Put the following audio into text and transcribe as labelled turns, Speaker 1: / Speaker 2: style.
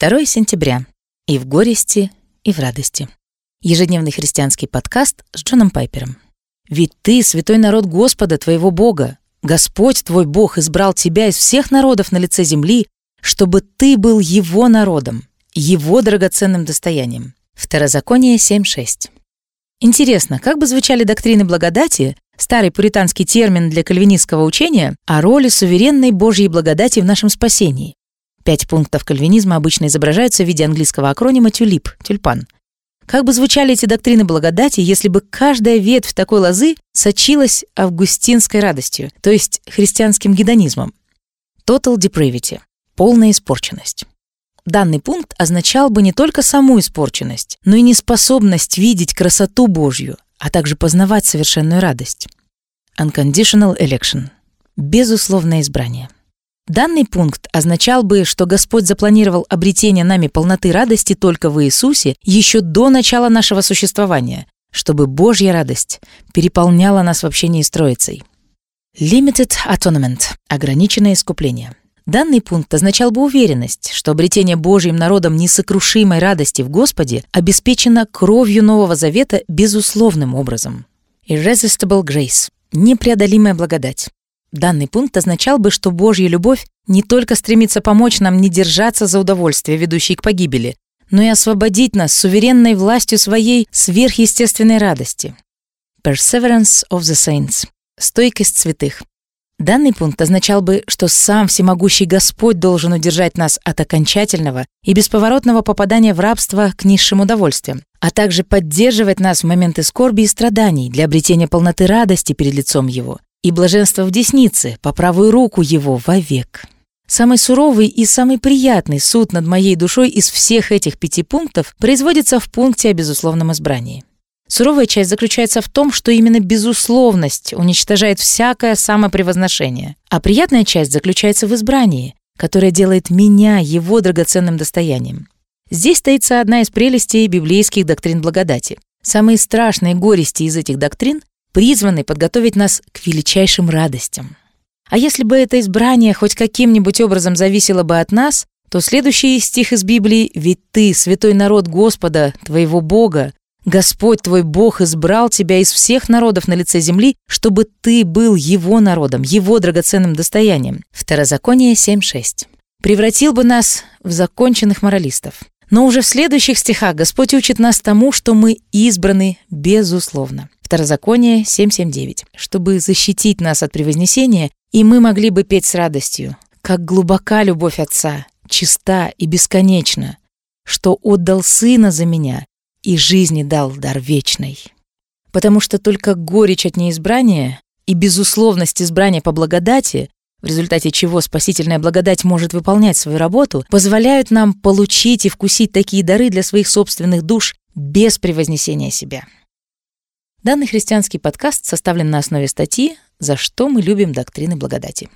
Speaker 1: 2 сентября. И в горести, и в радости. Ежедневный христианский подкаст с Джоном Пайпером. «Ведь ты, святой народ Господа, твоего Бога, Господь твой Бог избрал тебя из всех народов на лице земли, чтобы ты был его народом, его драгоценным достоянием». Второзаконие 7.6. Интересно, как бы звучали доктрины благодати, старый пуританский термин для кальвинистского учения, о роли суверенной Божьей благодати в нашем спасении. Пять пунктов кальвинизма обычно изображаются в виде английского акронима «тюлип» — «тюльпан». Как бы звучали эти доктрины благодати, если бы каждая ветвь такой лозы сочилась августинской радостью, то есть христианским гедонизмом? Total depravity — полная испорченность. Данный пункт означал бы не только саму испорченность, но и неспособность видеть красоту Божью, а также познавать совершенную радость. Unconditional election — безусловное избрание — Данный пункт означал бы, что Господь запланировал обретение нами полноты радости только в Иисусе еще до начала нашего существования, чтобы Божья радость переполняла нас в общении с Троицей. Limited Atonement – ограниченное искупление. Данный пункт означал бы уверенность, что обретение Божьим народом несокрушимой радости в Господе обеспечено кровью Нового Завета безусловным образом. Irresistible Grace – непреодолимая благодать. Данный пункт означал бы, что Божья любовь не только стремится помочь нам не держаться за удовольствие, ведущее к погибели, но и освободить нас суверенной властью своей сверхъестественной радости. Perseverance of the Saints – стойкость святых. Данный пункт означал бы, что сам всемогущий Господь должен удержать нас от окончательного и бесповоротного попадания в рабство к низшим удовольствиям, а также поддерживать нас в моменты скорби и страданий для обретения полноты радости перед лицом Его и блаженство в деснице, по правую руку его вовек. Самый суровый и самый приятный суд над моей душой из всех этих пяти пунктов производится в пункте о безусловном избрании. Суровая часть заключается в том, что именно безусловность уничтожает всякое самопревозношение, а приятная часть заключается в избрании, которое делает меня его драгоценным достоянием. Здесь таится одна из прелестей библейских доктрин благодати. Самые страшные горести из этих доктрин призваны подготовить нас к величайшим радостям. А если бы это избрание хоть каким-нибудь образом зависело бы от нас, то следующий стих из Библии «Ведь ты, святой народ Господа, твоего Бога, Господь твой Бог избрал тебя из всех народов на лице земли, чтобы ты был Его народом, Его драгоценным достоянием». Второзаконие 7.6. Превратил бы нас в законченных моралистов. Но уже в следующих стихах Господь учит нас тому, что мы избраны безусловно. Второзаконие 7.7.9. Чтобы защитить нас от превознесения, и мы могли бы петь с радостью, как глубока любовь Отца, чиста и бесконечна, что отдал Сына за меня и жизни дал дар вечный. Потому что только горечь от неизбрания и безусловность избрания по благодати, в результате чего спасительная благодать может выполнять свою работу, позволяют нам получить и вкусить такие дары для своих собственных душ без превознесения себя. Данный христианский подкаст составлен на основе статьи «За что мы любим доктрины благодати».